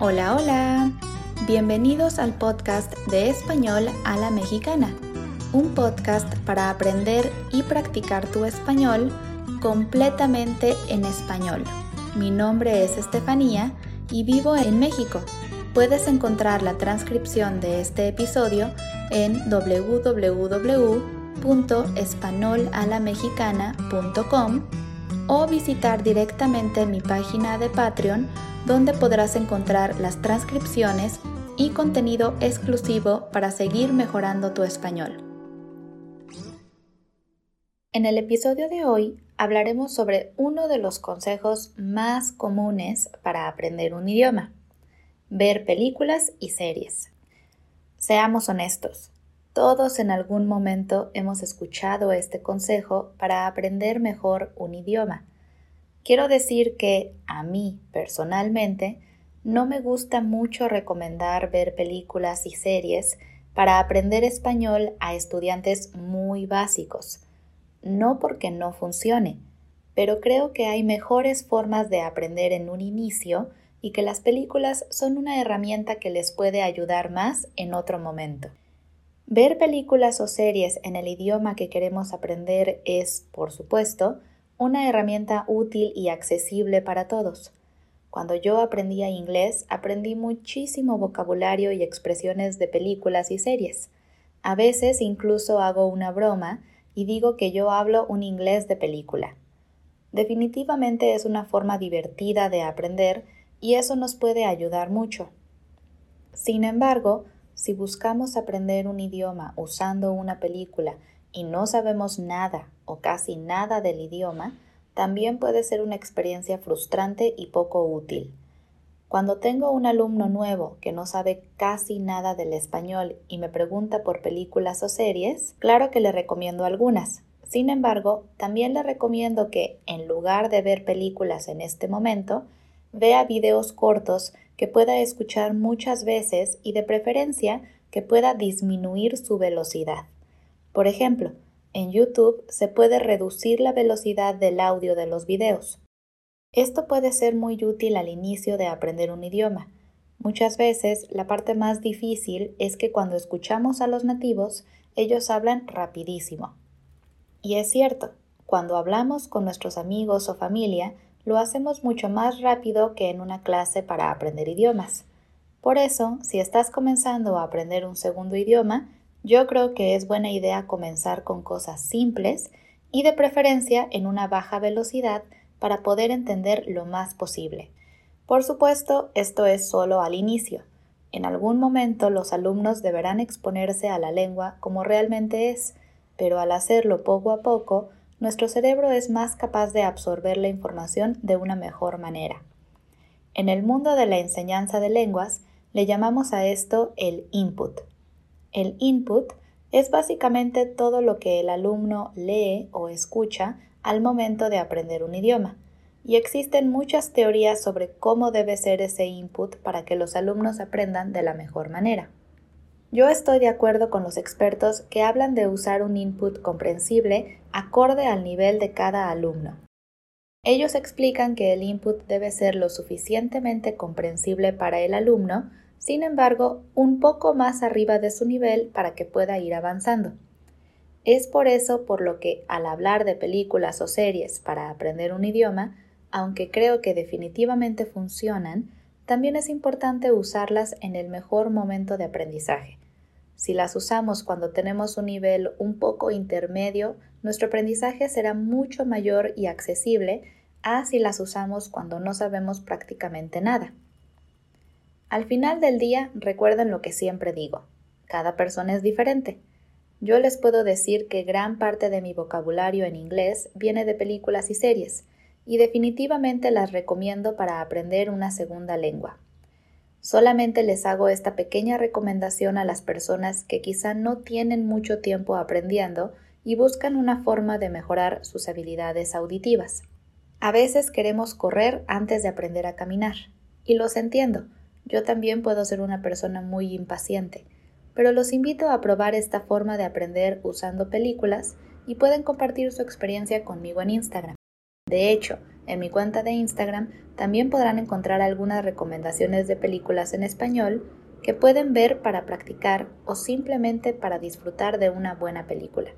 Hola, hola. Bienvenidos al podcast de español a la mexicana, un podcast para aprender y practicar tu español completamente en español. Mi nombre es Estefanía y vivo en México. Puedes encontrar la transcripción de este episodio en www.espanolalamexicana.com o visitar directamente mi página de Patreon donde podrás encontrar las transcripciones y contenido exclusivo para seguir mejorando tu español. En el episodio de hoy hablaremos sobre uno de los consejos más comunes para aprender un idioma, ver películas y series. Seamos honestos, todos en algún momento hemos escuchado este consejo para aprender mejor un idioma Quiero decir que a mí personalmente no me gusta mucho recomendar ver películas y series para aprender español a estudiantes muy básicos. No porque no funcione, pero creo que hay mejores formas de aprender en un inicio y que las películas son una herramienta que les puede ayudar más en otro momento. Ver películas o series en el idioma que queremos aprender es, por supuesto, una herramienta útil y accesible para todos. Cuando yo aprendía inglés, aprendí muchísimo vocabulario y expresiones de películas y series. A veces incluso hago una broma y digo que yo hablo un inglés de película. Definitivamente es una forma divertida de aprender y eso nos puede ayudar mucho. Sin embargo, si buscamos aprender un idioma usando una película y no sabemos nada o casi nada del idioma, también puede ser una experiencia frustrante y poco útil. Cuando tengo un alumno nuevo que no sabe casi nada del español y me pregunta por películas o series, claro que le recomiendo algunas. Sin embargo, también le recomiendo que, en lugar de ver películas en este momento, vea videos cortos que pueda escuchar muchas veces y de preferencia que pueda disminuir su velocidad. Por ejemplo, en YouTube se puede reducir la velocidad del audio de los videos. Esto puede ser muy útil al inicio de aprender un idioma. Muchas veces la parte más difícil es que cuando escuchamos a los nativos, ellos hablan rapidísimo. Y es cierto, cuando hablamos con nuestros amigos o familia, lo hacemos mucho más rápido que en una clase para aprender idiomas. Por eso, si estás comenzando a aprender un segundo idioma, yo creo que es buena idea comenzar con cosas simples y de preferencia en una baja velocidad para poder entender lo más posible. Por supuesto, esto es solo al inicio. En algún momento los alumnos deberán exponerse a la lengua como realmente es, pero al hacerlo poco a poco, nuestro cerebro es más capaz de absorber la información de una mejor manera. En el mundo de la enseñanza de lenguas, le llamamos a esto el input. El input es básicamente todo lo que el alumno lee o escucha al momento de aprender un idioma, y existen muchas teorías sobre cómo debe ser ese input para que los alumnos aprendan de la mejor manera. Yo estoy de acuerdo con los expertos que hablan de usar un input comprensible acorde al nivel de cada alumno. Ellos explican que el input debe ser lo suficientemente comprensible para el alumno sin embargo, un poco más arriba de su nivel para que pueda ir avanzando. Es por eso por lo que al hablar de películas o series para aprender un idioma, aunque creo que definitivamente funcionan, también es importante usarlas en el mejor momento de aprendizaje. Si las usamos cuando tenemos un nivel un poco intermedio, nuestro aprendizaje será mucho mayor y accesible a si las usamos cuando no sabemos prácticamente nada. Al final del día, recuerden lo que siempre digo. Cada persona es diferente. Yo les puedo decir que gran parte de mi vocabulario en inglés viene de películas y series, y definitivamente las recomiendo para aprender una segunda lengua. Solamente les hago esta pequeña recomendación a las personas que quizá no tienen mucho tiempo aprendiendo y buscan una forma de mejorar sus habilidades auditivas. A veces queremos correr antes de aprender a caminar, y los entiendo, yo también puedo ser una persona muy impaciente, pero los invito a probar esta forma de aprender usando películas y pueden compartir su experiencia conmigo en Instagram. De hecho, En mi cuenta de Instagram también podrán encontrar algunas recomendaciones de películas en español que pueden ver para practicar o simplemente para disfrutar de una buena película.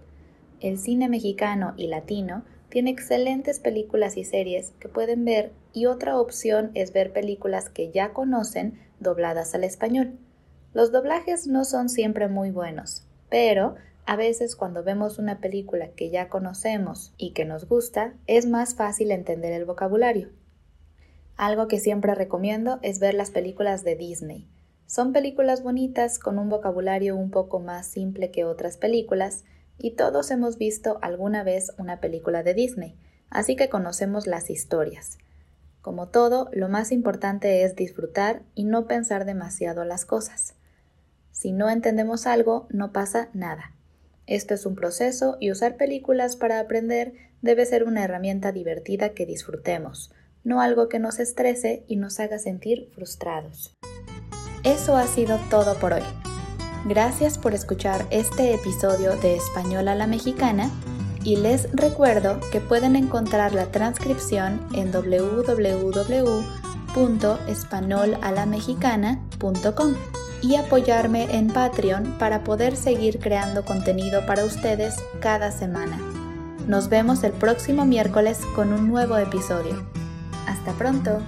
El cine mexicano y latino tiene excelentes películas y series que pueden ver y otra opción es ver películas que ya conocen dobladas al español. Los doblajes no son siempre muy buenos, pero a veces cuando vemos una película que ya conocemos y que nos gusta, es más fácil entender el vocabulario. Algo que siempre recomiendo es ver las películas de Disney. Son películas bonitas con un vocabulario un poco más simple que otras películas, y todos hemos visto alguna vez una película de Disney, así que conocemos las historias. Como todo, lo más importante es disfrutar y no pensar demasiado las cosas. Si no entendemos algo, no pasa nada. Esto es un proceso y usar películas para aprender debe ser una herramienta divertida que disfrutemos, no algo que nos estrese y nos haga sentir frustrados. Eso ha sido todo por hoy. Gracias por escuchar este episodio de Español a la Mexicana y les recuerdo que pueden encontrar la transcripción en www.españolalamexicana.com y apoyarme en Patreon para poder seguir creando contenido para ustedes cada semana. Nos vemos el próximo miércoles con un nuevo episodio. Hasta pronto.